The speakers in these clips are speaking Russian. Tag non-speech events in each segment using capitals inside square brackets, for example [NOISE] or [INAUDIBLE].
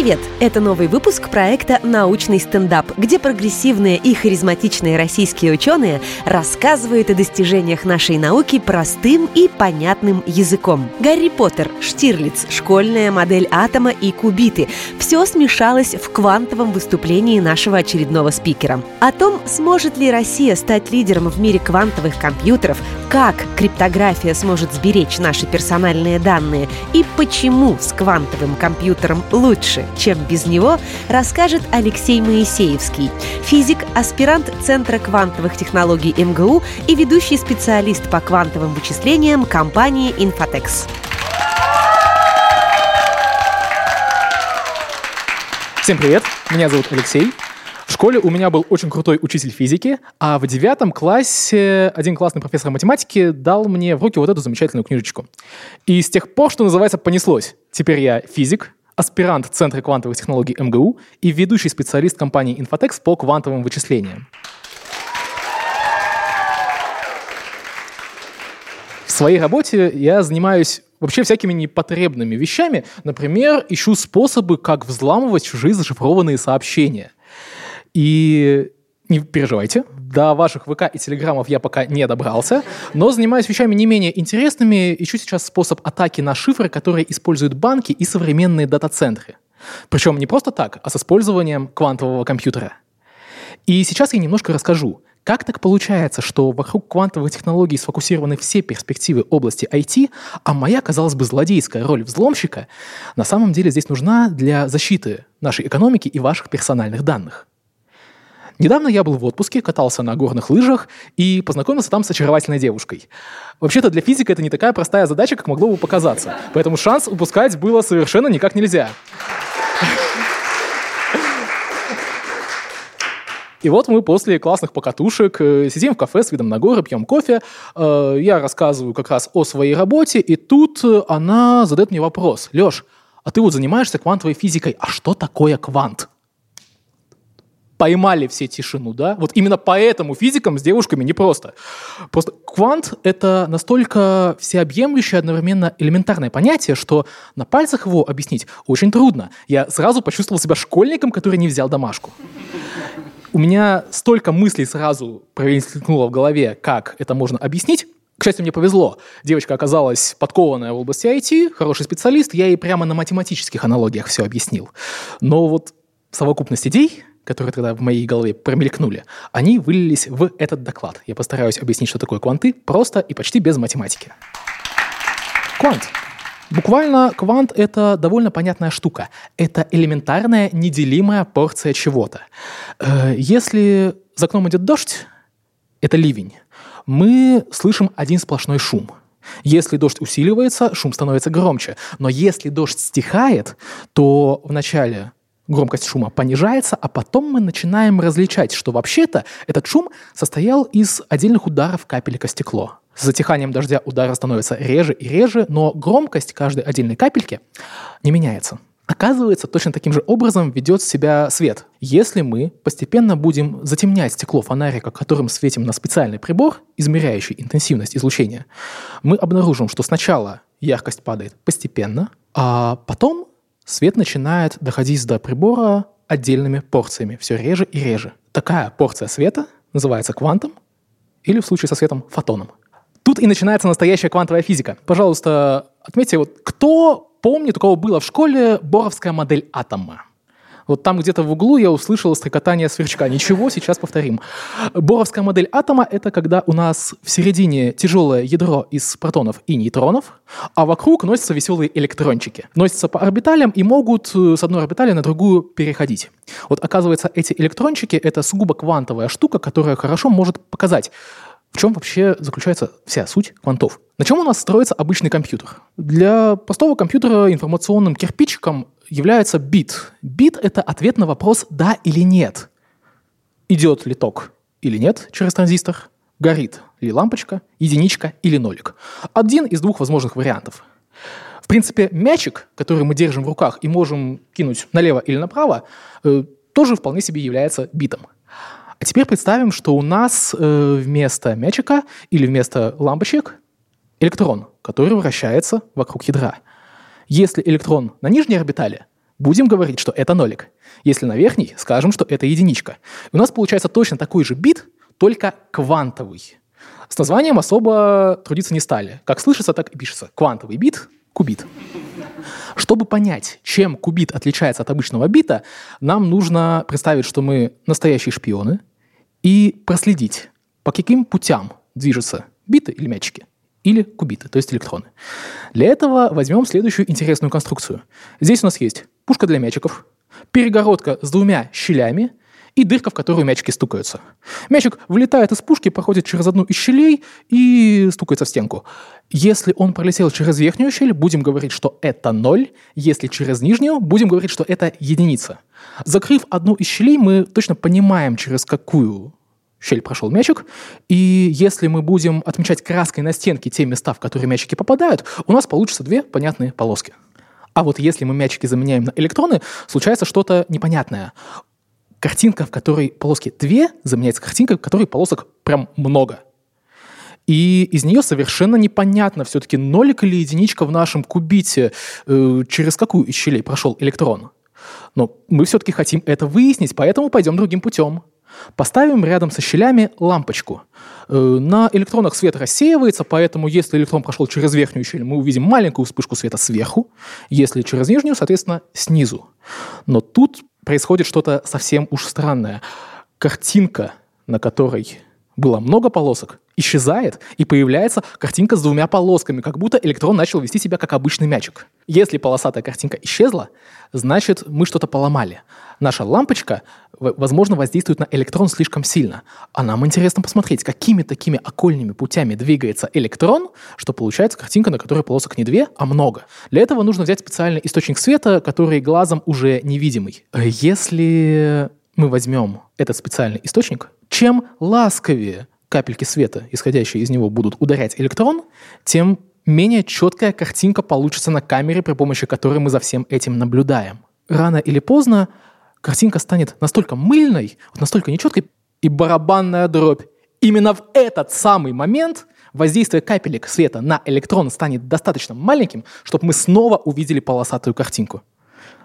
Привет! Это новый выпуск проекта «Научный стендап», где прогрессивные и харизматичные российские ученые рассказывают о достижениях нашей науки простым и понятным языком. Гарри Поттер, Штирлиц, школьная модель атома и кубиты – все смешалось в квантовом выступлении нашего очередного спикера. О том, сможет ли Россия стать лидером в мире квантовых компьютеров, как криптография сможет сберечь наши персональные данные и почему с квантовым компьютером лучше чем без него, расскажет Алексей Моисеевский, физик, аспирант Центра квантовых технологий МГУ и ведущий специалист по квантовым вычислениям компании «Инфотекс». Всем привет, меня зовут Алексей. В школе у меня был очень крутой учитель физики, а в девятом классе один классный профессор математики дал мне в руки вот эту замечательную книжечку. И с тех пор, что называется, понеслось. Теперь я физик, аспирант Центра квантовых технологий МГУ и ведущий специалист компании Infotex по квантовым вычислениям. В своей работе я занимаюсь вообще всякими непотребными вещами. Например, ищу способы, как взламывать чужие зашифрованные сообщения. И не переживайте, до ваших ВК и Телеграмов я пока не добрался, но занимаюсь вещами не менее интересными. Ищу сейчас способ атаки на шифры, которые используют банки и современные дата-центры. Причем не просто так, а с использованием квантового компьютера. И сейчас я немножко расскажу, как так получается, что вокруг квантовых технологий сфокусированы все перспективы области IT, а моя, казалось бы, злодейская роль взломщика на самом деле здесь нужна для защиты нашей экономики и ваших персональных данных. Недавно я был в отпуске, катался на горных лыжах и познакомился там с очаровательной девушкой. Вообще-то для физика это не такая простая задача, как могло бы показаться. Поэтому шанс упускать было совершенно никак нельзя. И вот мы после классных покатушек э, сидим в кафе с видом на горы, пьем кофе. Э, я рассказываю как раз о своей работе, и тут э, она задает мне вопрос. Леш, а ты вот занимаешься квантовой физикой, а что такое квант? Поймали все тишину, да? Вот именно поэтому физикам с девушками непросто. Просто квант — это настолько всеобъемлющее, одновременно элементарное понятие, что на пальцах его объяснить очень трудно. Я сразу почувствовал себя школьником, который не взял домашку. У меня столько мыслей сразу промелькнуло в голове, как это можно объяснить, к счастью, мне повезло. Девочка оказалась подкованная в области IT, хороший специалист, я ей прямо на математических аналогиях все объяснил. Но вот совокупность идей которые тогда в моей голове промелькнули, они вылились в этот доклад. Я постараюсь объяснить, что такое кванты, просто и почти без математики. Квант. Буквально квант — это довольно понятная штука. Это элементарная, неделимая порция чего-то. Э, если за окном идет дождь, это ливень, мы слышим один сплошной шум. Если дождь усиливается, шум становится громче. Но если дождь стихает, то вначале громкость шума понижается, а потом мы начинаем различать, что вообще-то этот шум состоял из отдельных ударов капелька стекло. С затиханием дождя удары становятся реже и реже, но громкость каждой отдельной капельки не меняется. Оказывается, точно таким же образом ведет себя свет. Если мы постепенно будем затемнять стекло фонарика, которым светим на специальный прибор, измеряющий интенсивность излучения, мы обнаружим, что сначала яркость падает постепенно, а потом свет начинает доходить до прибора отдельными порциями, все реже и реже. Такая порция света называется квантом, или в случае со светом фотоном. Тут и начинается настоящая квантовая физика. Пожалуйста, отметьте, вот кто помнит, у кого было в школе боровская модель атома? Вот там где-то в углу я услышал стрекотание сверчка. Ничего, сейчас повторим. Боровская модель атома — это когда у нас в середине тяжелое ядро из протонов и нейтронов, а вокруг носятся веселые электрончики. Носятся по орбиталям и могут э, с одной орбитали на другую переходить. Вот оказывается, эти электрончики — это сугубо квантовая штука, которая хорошо может показать, в чем вообще заключается вся суть квантов? На чем у нас строится обычный компьютер? Для простого компьютера информационным кирпичиком является бит. Бит — это ответ на вопрос «да» или «нет». Идет ли ток или нет через транзистор, горит ли лампочка, единичка или нолик. Один из двух возможных вариантов. В принципе, мячик, который мы держим в руках и можем кинуть налево или направо, э, тоже вполне себе является битом. А теперь представим, что у нас э, вместо мячика или вместо лампочек электрон, который вращается вокруг ядра. Если электрон на нижней орбитали, будем говорить, что это нолик. Если на верхней, скажем, что это единичка. И у нас получается точно такой же бит, только квантовый. С названием особо трудиться не стали. Как слышится, так и пишется. Квантовый бит, кубит. Чтобы понять, чем кубит отличается от обычного бита, нам нужно представить, что мы настоящие шпионы, и проследить, по каким путям движутся биты или мячики, или кубиты, то есть электроны. Для этого возьмем следующую интересную конструкцию. Здесь у нас есть пушка для мячиков, перегородка с двумя щелями и дырка, в которую мячики стукаются. Мячик вылетает из пушки, проходит через одну из щелей и стукается в стенку. Если он пролетел через верхнюю щель, будем говорить, что это ноль. Если через нижнюю, будем говорить, что это единица. Закрыв одну из щелей, мы точно понимаем, через какую щель прошел мячик, и если мы будем отмечать краской на стенке те места, в которые мячики попадают, у нас получится две понятные полоски. А вот если мы мячики заменяем на электроны, случается что-то непонятное картинка, в которой полоски две, заменяется картинкой, в которой полосок прям много. И из нее совершенно непонятно, все-таки нолик или единичка в нашем кубите, э, через какую из щелей прошел электрон. Но мы все-таки хотим это выяснить, поэтому пойдем другим путем. Поставим рядом со щелями лампочку. Э, на электронах свет рассеивается, поэтому если электрон прошел через верхнюю щель, мы увидим маленькую вспышку света сверху, если через нижнюю, соответственно, снизу. Но тут происходит что-то совсем уж странное. Картинка, на которой было много полосок, исчезает, и появляется картинка с двумя полосками, как будто электрон начал вести себя как обычный мячик. Если полосатая картинка исчезла, значит, мы что-то поломали. Наша лампочка, возможно, воздействует на электрон слишком сильно. А нам интересно посмотреть, какими такими окольными путями двигается электрон, что получается картинка, на которой полосок не две, а много. Для этого нужно взять специальный источник света, который глазом уже невидимый. Если мы возьмем этот специальный источник, чем ласковее капельки света, исходящие из него, будут ударять электрон, тем менее четкая картинка получится на камере, при помощи которой мы за всем этим наблюдаем. Рано или поздно картинка станет настолько мыльной, настолько нечеткой, и барабанная дробь. Именно в этот самый момент воздействие капелек света на электрон станет достаточно маленьким, чтобы мы снова увидели полосатую картинку.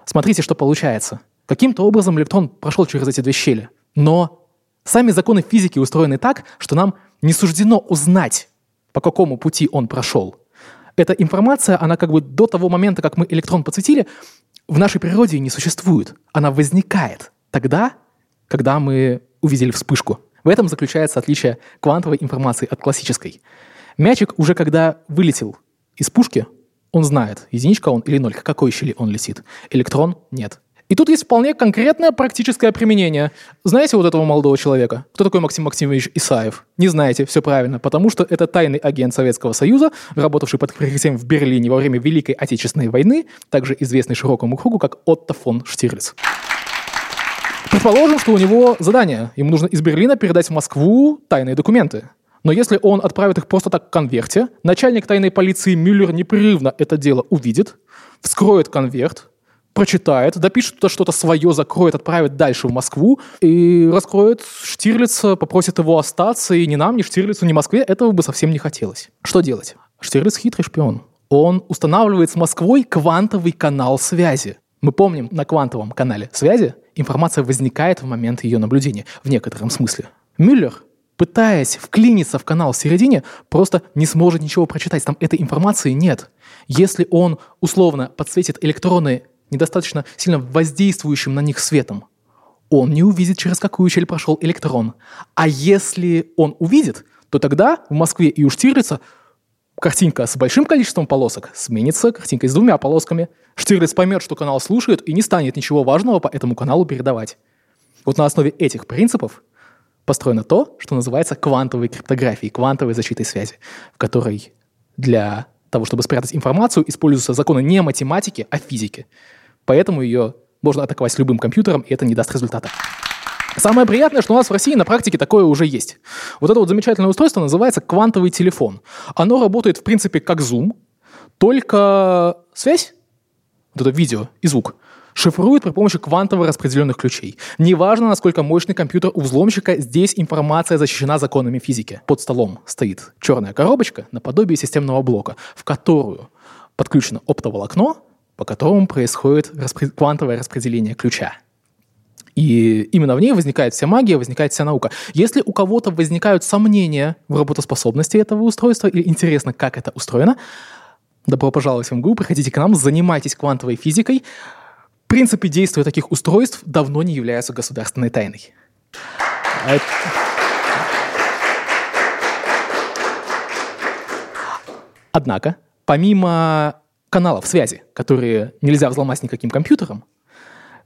Смотрите, что получается. Каким-то образом электрон прошел через эти две щели. Но сами законы физики устроены так, что нам не суждено узнать, по какому пути он прошел. Эта информация, она как бы до того момента, как мы электрон подсветили, в нашей природе не существует. Она возникает тогда, когда мы увидели вспышку. В этом заключается отличие квантовой информации от классической. Мячик уже когда вылетел из пушки, он знает, единичка он или ноль, к какой щели он летит. Электрон — нет. И тут есть вполне конкретное практическое применение. Знаете вот этого молодого человека? Кто такой Максим Максимович Исаев? Не знаете, все правильно, потому что это тайный агент Советского Союза, работавший под прикрытием в Берлине во время Великой Отечественной войны, также известный широкому кругу как Отто фон Штирлиц. Предположим, что у него задание. Ему нужно из Берлина передать в Москву тайные документы. Но если он отправит их просто так в конверте, начальник тайной полиции Мюллер непрерывно это дело увидит, вскроет конверт, прочитает, допишет туда что-то свое, закроет, отправит дальше в Москву и раскроет Штирлица, попросит его остаться, и ни нам, ни Штирлицу, ни Москве этого бы совсем не хотелось. Что делать? Штирлиц хитрый шпион. Он устанавливает с Москвой квантовый канал связи. Мы помним, на квантовом канале связи информация возникает в момент ее наблюдения, в некотором смысле. Мюллер, пытаясь вклиниться в канал в середине, просто не сможет ничего прочитать. Там этой информации нет. Если он условно подсветит электроны недостаточно сильно воздействующим на них светом, он не увидит, через какую щель прошел электрон. А если он увидит, то тогда в Москве и у Штирлица картинка с большим количеством полосок сменится картинкой с двумя полосками. Штирлиц поймет, что канал слушает и не станет ничего важного по этому каналу передавать. Вот на основе этих принципов построено то, что называется квантовой криптографией, квантовой защитой связи, в которой для того, чтобы спрятать информацию, используются законы не математики, а физики. Поэтому ее можно атаковать с любым компьютером, и это не даст результата. Самое приятное, что у нас в России на практике такое уже есть. Вот это вот замечательное устройство называется квантовый телефон. Оно работает, в принципе, как Zoom, только связь, вот это видео и звук, шифрует при помощи квантово распределенных ключей. Неважно, насколько мощный компьютер у взломщика, здесь информация защищена законами физики. Под столом стоит черная коробочка наподобие системного блока, в которую подключено оптоволокно, по которому происходит распри... квантовое распределение ключа. И именно в ней возникает вся магия, возникает вся наука. Если у кого-то возникают сомнения в работоспособности этого устройства или интересно, как это устроено, добро пожаловать в МГУ, приходите к нам, занимайтесь квантовой физикой. Принципы действия таких устройств давно не являются государственной тайной. А Однако, помимо каналов связи, которые нельзя взломать никаким компьютером,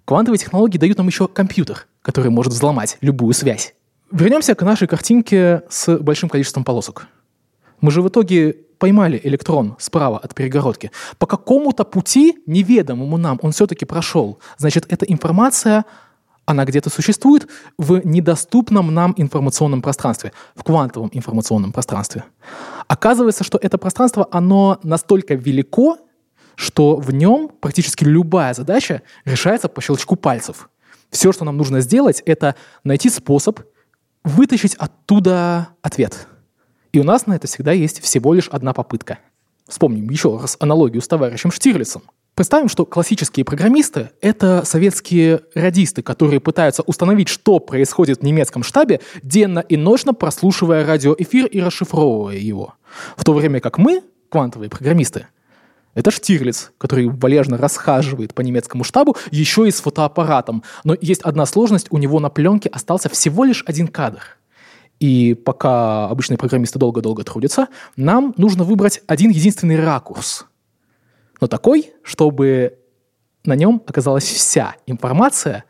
квантовые технологии дают нам еще компьютер, который может взломать любую связь. Вернемся к нашей картинке с большим количеством полосок. Мы же в итоге поймали электрон справа от перегородки. По какому-то пути, неведомому нам, он все-таки прошел. Значит, эта информация она где-то существует в недоступном нам информационном пространстве, в квантовом информационном пространстве. Оказывается, что это пространство, оно настолько велико, что в нем практически любая задача решается по щелчку пальцев. Все, что нам нужно сделать, это найти способ вытащить оттуда ответ. И у нас на это всегда есть всего лишь одна попытка. Вспомним еще раз аналогию с товарищем Штирлицем – Представим, что классические программисты — это советские радисты, которые пытаются установить, что происходит в немецком штабе, денно и ночно прослушивая радиоэфир и расшифровывая его. В то время как мы, квантовые программисты, это Штирлиц, который валежно расхаживает по немецкому штабу, еще и с фотоаппаратом. Но есть одна сложность, у него на пленке остался всего лишь один кадр. И пока обычные программисты долго-долго трудятся, нам нужно выбрать один единственный ракурс — но такой, чтобы на нем оказалась вся информация,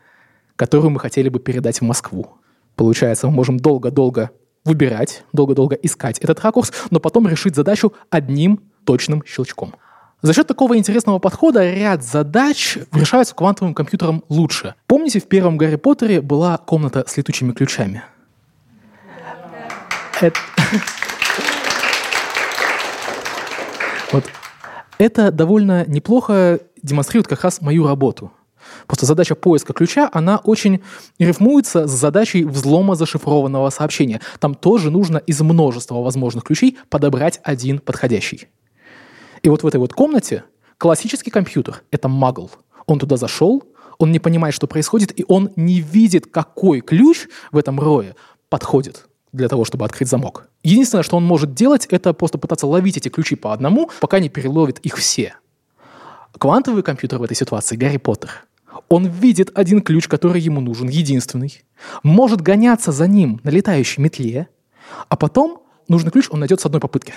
которую мы хотели бы передать в Москву. Получается, мы можем долго-долго выбирать, долго-долго искать этот ракурс, но потом решить задачу одним точным щелчком. За счет такого интересного подхода ряд задач решаются квантовым компьютером лучше. Помните, в первом Гарри Поттере была комната с летучими ключами? [LAUGHS] Вот это довольно неплохо демонстрирует как раз мою работу. Просто задача поиска ключа, она очень рифмуется с задачей взлома зашифрованного сообщения. Там тоже нужно из множества возможных ключей подобрать один подходящий. И вот в этой вот комнате классический компьютер — это магл. Он туда зашел, он не понимает, что происходит, и он не видит, какой ключ в этом рое подходит для того, чтобы открыть замок. Единственное, что он может делать, это просто пытаться ловить эти ключи по одному, пока не переловит их все. Квантовый компьютер в этой ситуации — Гарри Поттер. Он видит один ключ, который ему нужен, единственный, может гоняться за ним на летающей метле, а потом нужный ключ он найдет с одной попытки,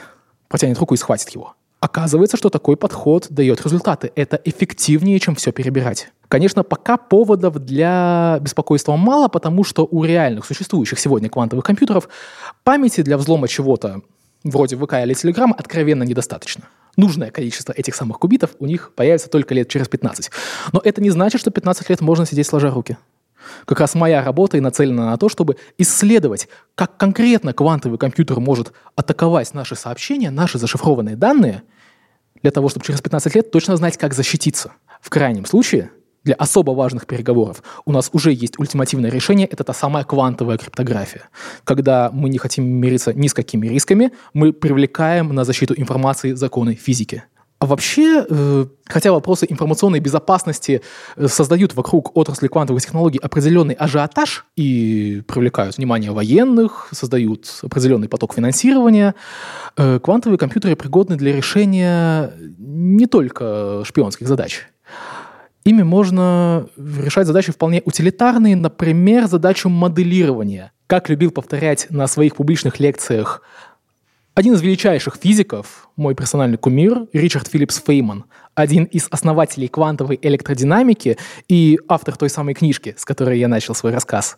протянет руку и схватит его. Оказывается, что такой подход дает результаты. Это эффективнее, чем все перебирать. Конечно, пока поводов для беспокойства мало, потому что у реальных существующих сегодня квантовых компьютеров памяти для взлома чего-то вроде ВК или Telegram откровенно недостаточно. Нужное количество этих самых кубитов у них появится только лет через 15. Но это не значит, что 15 лет можно сидеть сложа руки. Как раз моя работа и нацелена на то, чтобы исследовать, как конкретно квантовый компьютер может атаковать наши сообщения, наши зашифрованные данные, для того, чтобы через 15 лет точно знать, как защититься. В крайнем случае, для особо важных переговоров у нас уже есть ультимативное решение, это та самая квантовая криптография. Когда мы не хотим мириться ни с какими рисками, мы привлекаем на защиту информации законы физики. А вообще, э, хотя вопросы информационной безопасности э, создают вокруг отрасли квантовых технологий определенный ажиотаж и привлекают внимание военных, создают определенный поток финансирования, э, квантовые компьютеры пригодны для решения не только шпионских задач. Ими можно решать задачи вполне утилитарные, например, задачу моделирования. Как любил повторять на своих публичных лекциях один из величайших физиков, мой персональный кумир, Ричард Филлипс Фейман, один из основателей квантовой электродинамики и автор той самой книжки, с которой я начал свой рассказ.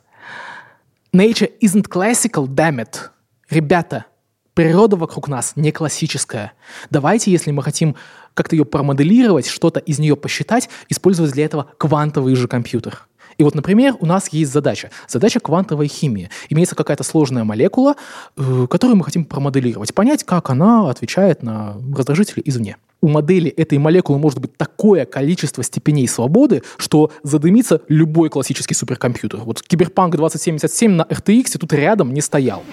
Nature isn't classical, damn it. Ребята, природа вокруг нас не классическая. Давайте, если мы хотим как-то ее промоделировать, что-то из нее посчитать, использовать для этого квантовый же компьютер. И вот, например, у нас есть задача. Задача квантовой химии. Имеется какая-то сложная молекула, э, которую мы хотим промоделировать, понять, как она отвечает на раздражители извне. У модели этой молекулы может быть такое количество степеней свободы, что задымится любой классический суперкомпьютер. Вот Киберпанк 2077 на RTX тут рядом не стоял.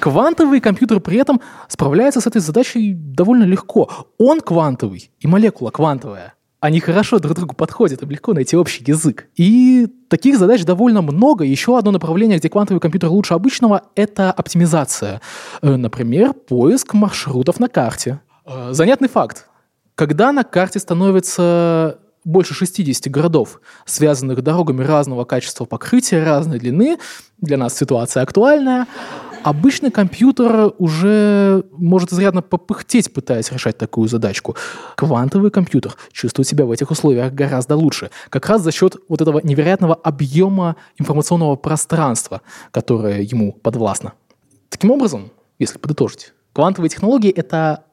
Квантовый компьютер при этом справляется с этой задачей довольно легко. Он квантовый, и молекула квантовая. Они хорошо друг другу подходят, им легко найти общий язык. И таких задач довольно много. Еще одно направление, где квантовый компьютер лучше обычного, это оптимизация. Э, например, поиск маршрутов на карте. Э, занятный факт. Когда на карте становится больше 60 городов, связанных дорогами разного качества покрытия, разной длины, для нас ситуация актуальная, обычный компьютер уже может изрядно попыхтеть, пытаясь решать такую задачку. Квантовый компьютер чувствует себя в этих условиях гораздо лучше, как раз за счет вот этого невероятного объема информационного пространства, которое ему подвластно. Таким образом, если подытожить, квантовые технологии — это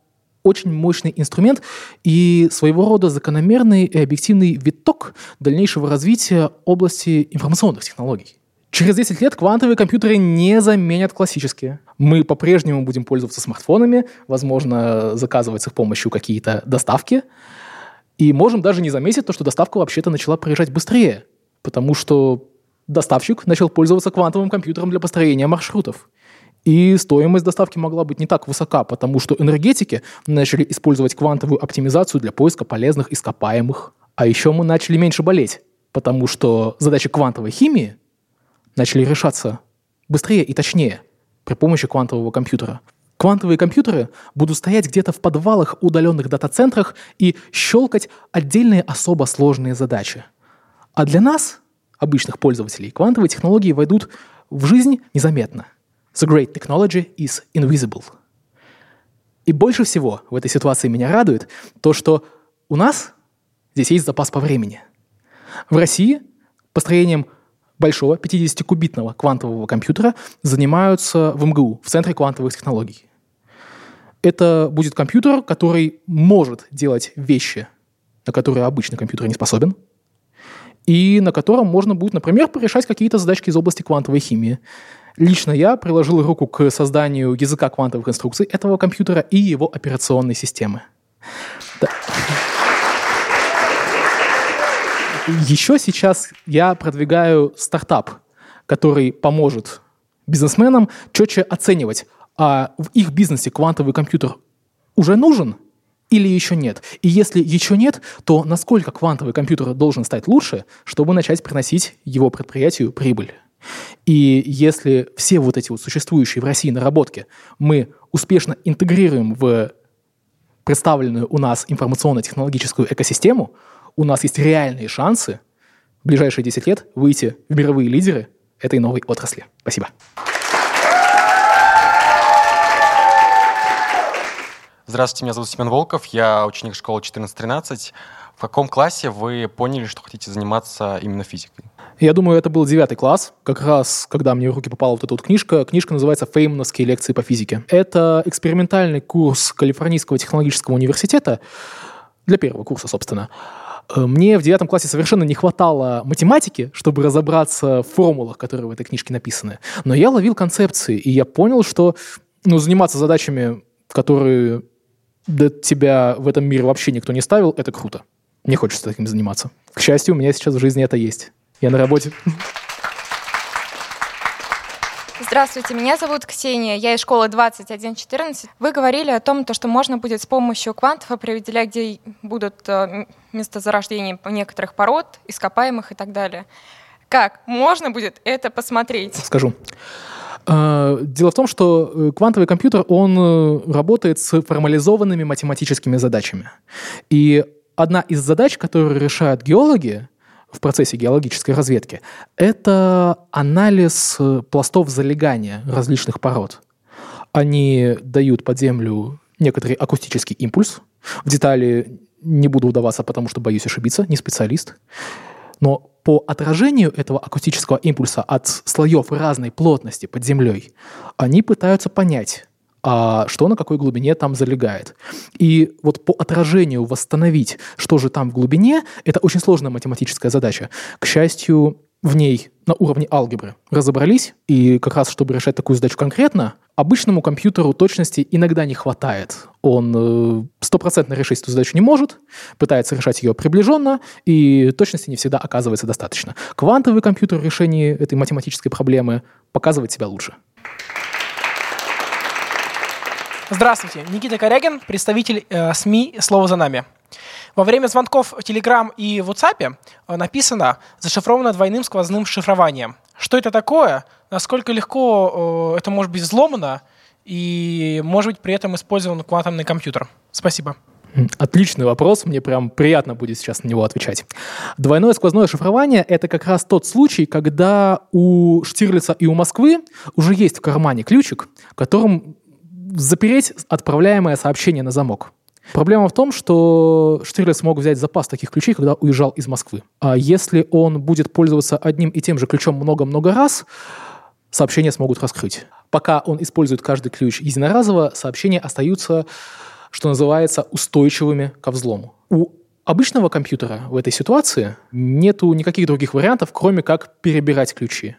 очень мощный инструмент и своего рода закономерный и объективный виток дальнейшего развития области информационных технологий. Через 10 лет квантовые компьютеры не заменят классические. Мы по-прежнему будем пользоваться смартфонами, возможно, заказывать с их помощью какие-то доставки, и можем даже не заметить то, что доставка вообще-то начала проезжать быстрее, потому что доставщик начал пользоваться квантовым компьютером для построения маршрутов. И стоимость доставки могла быть не так высока, потому что энергетики начали использовать квантовую оптимизацию для поиска полезных ископаемых. А еще мы начали меньше болеть, потому что задачи квантовой химии начали решаться быстрее и точнее при помощи квантового компьютера. Квантовые компьютеры будут стоять где-то в подвалах удаленных дата-центрах и щелкать отдельные особо сложные задачи. А для нас, обычных пользователей, квантовые технологии войдут в жизнь незаметно. The great technology is invisible. И больше всего в этой ситуации меня радует то, что у нас здесь есть запас по времени. В России построением большого 50-кубитного квантового компьютера занимаются в МГУ, в Центре квантовых технологий. Это будет компьютер, который может делать вещи, на которые обычный компьютер не способен, и на котором можно будет, например, порешать какие-то задачки из области квантовой химии. Лично я приложил руку к созданию языка квантовых инструкций этого компьютера и его операционной системы. Да. Еще сейчас я продвигаю стартап, который поможет бизнесменам четче оценивать, а в их бизнесе квантовый компьютер уже нужен или еще нет? И если еще нет, то насколько квантовый компьютер должен стать лучше, чтобы начать приносить его предприятию прибыль? И если все вот эти вот существующие в России наработки мы успешно интегрируем в представленную у нас информационно-технологическую экосистему, у нас есть реальные шансы в ближайшие 10 лет выйти в мировые лидеры этой новой отрасли. Спасибо. Здравствуйте, меня зовут Семен Волков, я ученик школы 1413. В каком классе вы поняли, что хотите заниматься именно физикой? Я думаю, это был девятый класс, как раз, когда мне в руки попала вот эта вот книжка. Книжка называется «Феймновские лекции по физике». Это экспериментальный курс Калифорнийского технологического университета, для первого курса, собственно. Э, мне в девятом классе совершенно не хватало математики, чтобы разобраться в формулах, которые в этой книжке написаны. Но я ловил концепции, и я понял, что ну, заниматься задачами, которые до тебя в этом мире вообще никто не ставил, это круто. Мне хочется таким заниматься. К счастью, у меня сейчас в жизни это есть. Я на работе. Здравствуйте, меня зовут Ксения, я из школы 2114. Вы говорили о том, что можно будет с помощью квантов определять, где будут э, места зарождения некоторых пород, ископаемых и так далее. Как можно будет это посмотреть? Скажу. Э, дело в том, что э, квантовый компьютер, он работает с формализованными математическими задачами. И одна из задач, которые решают геологи, в процессе геологической разведки, это анализ э, пластов залегания различных пород. Они дают под землю некоторый акустический импульс. В детали не буду вдаваться, потому что боюсь ошибиться, не специалист. Но по отражению этого акустического импульса от слоев разной плотности под землей, они пытаются понять, а что на какой глубине там залегает. И вот по отражению восстановить, что же там в глубине, это очень сложная математическая задача. К счастью, в ней на уровне алгебры разобрались, и как раз чтобы решать такую задачу конкретно, обычному компьютеру точности иногда не хватает. Он э, стопроцентно решить эту задачу не может, пытается решать ее приближенно, и точности не всегда оказывается достаточно. Квантовый компьютер в решении этой математической проблемы показывает себя лучше. Здравствуйте, Никита Корягин, представитель э, СМИ «Слово за нами». Во время звонков в Telegram и WhatsApp э, написано «зашифровано двойным сквозным шифрованием». Что это такое? Насколько легко э, это может быть взломано? И может быть при этом использован квантовый компьютер? Спасибо. Отличный вопрос, мне прям приятно будет сейчас на него отвечать. Двойное сквозное шифрование — это как раз тот случай, когда у Штирлица и у Москвы уже есть в кармане ключик, которым запереть отправляемое сообщение на замок. Проблема в том, что Штирлиц мог взять запас таких ключей, когда уезжал из Москвы. А если он будет пользоваться одним и тем же ключом много-много раз, сообщения смогут раскрыть. Пока он использует каждый ключ единоразово, сообщения остаются что называется, устойчивыми ко взлому. У обычного компьютера в этой ситуации нету никаких других вариантов, кроме как перебирать ключи.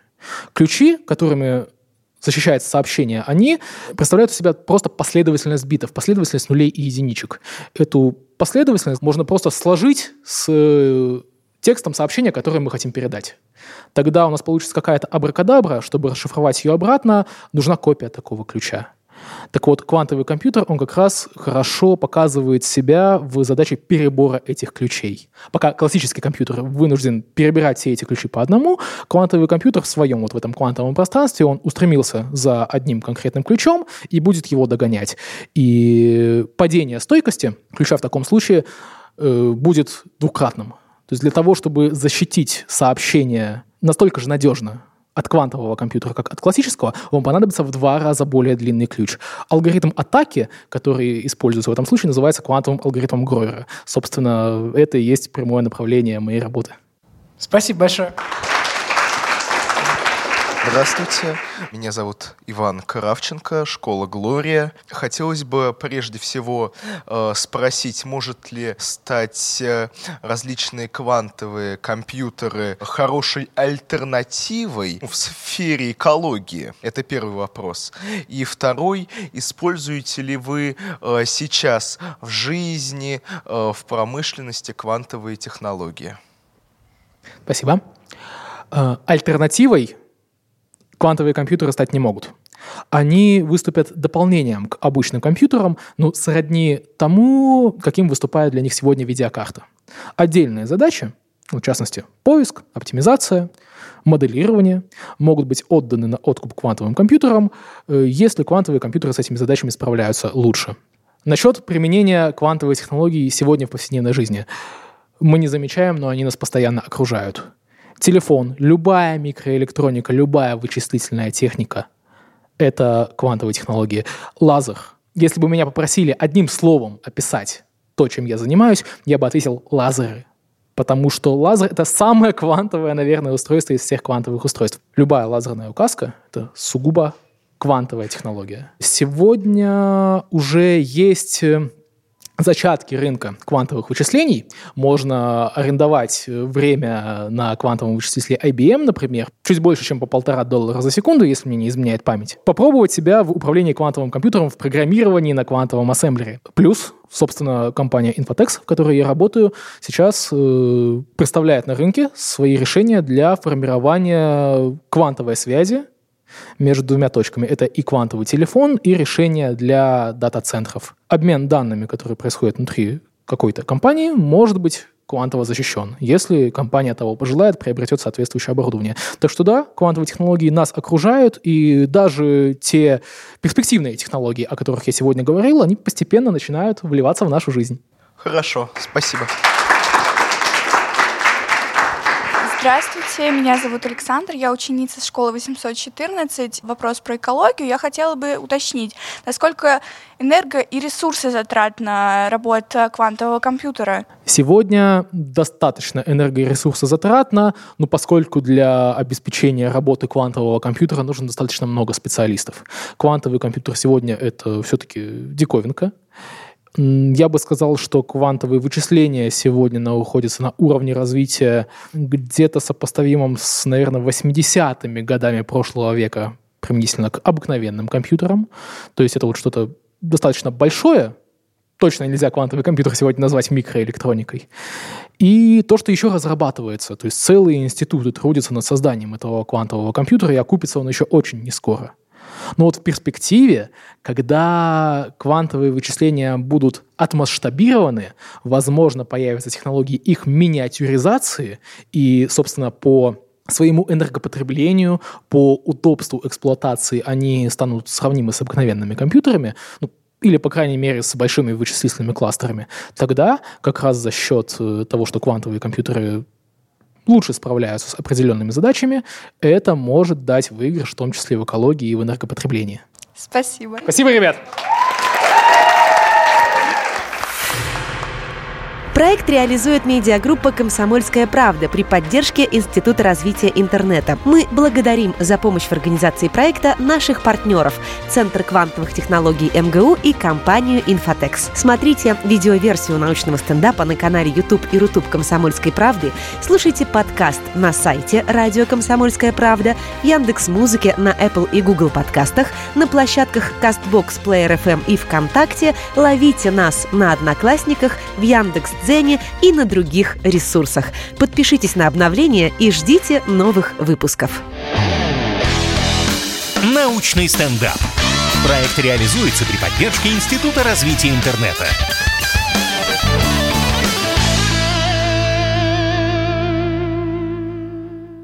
Ключи, которыми защищается сообщение, они представляют из себя просто последовательность битов, последовательность нулей и единичек. Эту последовательность можно просто сложить с э, текстом сообщения, которое мы хотим передать. Тогда у нас получится какая-то абракадабра, чтобы расшифровать ее обратно, нужна копия такого ключа. Так вот, квантовый компьютер, он как раз хорошо показывает себя в задаче перебора этих ключей. Пока классический компьютер вынужден перебирать все эти ключи по одному, квантовый компьютер в своем вот в этом квантовом пространстве, он устремился за одним конкретным ключом и будет его догонять. И падение стойкости ключа в таком случае э, будет двукратным. То есть для того, чтобы защитить сообщение настолько же надежно, от квантового компьютера, как от классического, вам понадобится в два раза более длинный ключ. Алгоритм атаки, который используется в этом случае, называется квантовым алгоритмом Гройера. Собственно, это и есть прямое направление моей работы. Спасибо большое. Здравствуйте, меня зовут Иван Кравченко, школа Глория. Хотелось бы прежде всего э, спросить, может ли стать э, различные квантовые компьютеры хорошей альтернативой в сфере экологии? Это первый вопрос. И второй, используете ли вы э, сейчас в жизни, э, в промышленности квантовые технологии? Спасибо. Э, альтернативой квантовые компьютеры стать не могут. Они выступят дополнением к обычным компьютерам, ну, сродни тому, каким выступает для них сегодня видеокарта. Отдельные задачи, в частности, поиск, оптимизация, моделирование, могут быть отданы на откуп квантовым компьютерам, э, если квантовые компьютеры с этими задачами справляются лучше. Насчет применения квантовой технологии сегодня в повседневной жизни. Мы не замечаем, но они нас постоянно окружают телефон, любая микроэлектроника, любая вычислительная техника — это квантовые технологии. Лазер. Если бы меня попросили одним словом описать то, чем я занимаюсь, я бы ответил «лазеры». Потому что лазер — это самое квантовое, наверное, устройство из всех квантовых устройств. Любая лазерная указка — это сугубо квантовая технология. Сегодня уже есть э, зачатки рынка квантовых вычислений. Можно арендовать время на квантовом вычислителе IBM, например, чуть больше, чем по полтора доллара за секунду, если мне не изменяет память. Попробовать себя в управлении квантовым компьютером в программировании на квантовом ассемблере. Плюс, собственно, компания Infotex, в которой я работаю, сейчас э, представляет на рынке свои решения для формирования квантовой связи между двумя точками. Это и квантовый телефон, и решение для дата-центров. Обмен данными, которые происходят внутри какой-то компании, может быть квантово защищен, если компания того пожелает, приобретет соответствующее оборудование. Так что да, квантовые технологии нас окружают, и даже те перспективные технологии, о которых я сегодня говорил, они постепенно начинают вливаться в нашу жизнь. Хорошо, спасибо. Здравствуйте, меня зовут Александр, я ученица школы 814. Вопрос про экологию. Я хотела бы уточнить, насколько энерго и ресурсы затратна работа квантового компьютера? Сегодня достаточно энерго и ресурсы затратно, но поскольку для обеспечения работы квантового компьютера нужно достаточно много специалистов. Квантовый компьютер сегодня это все-таки диковинка. Я бы сказал, что квантовые вычисления сегодня находятся на уровне развития где-то сопоставимом с, наверное, 80-ми годами прошлого века применительно к обыкновенным компьютерам. То есть это вот что-то достаточно большое, точно нельзя квантовый компьютер сегодня назвать микроэлектроникой. И то, что еще разрабатывается, то есть целые институты трудятся над созданием этого квантового компьютера, и окупится он еще очень не скоро. Но вот в перспективе, когда квантовые вычисления будут отмасштабированы, возможно, появятся технологии их миниатюризации, и, собственно, по своему энергопотреблению, по удобству эксплуатации они станут сравнимы с обыкновенными компьютерами, ну, или, по крайней мере, с большими вычислительными кластерами, тогда как раз за счет э, того, что квантовые компьютеры лучше справляются с определенными задачами, это может дать выигрыш, в том числе в экологии и в энергопотреблении. Спасибо. Спасибо, ребят. Проект реализует медиагруппа «Комсомольская правда» при поддержке Института развития интернета. Мы благодарим за помощь в организации проекта наших партнеров – Центр квантовых технологий МГУ и компанию «Инфотекс». Смотрите видеоверсию научного стендапа на канале YouTube и Рутуб «Комсомольской правды», слушайте подкаст на сайте «Радио Комсомольская правда», Яндекс Музыке, на Apple и Google подкастах, на площадках CastBox, Player FM и ВКонтакте, ловите нас на Одноклассниках, в Яндекс Дзене и на других ресурсах. Подпишитесь на обновления и ждите новых выпусков. Научный стендап. Проект реализуется при поддержке Института развития интернета.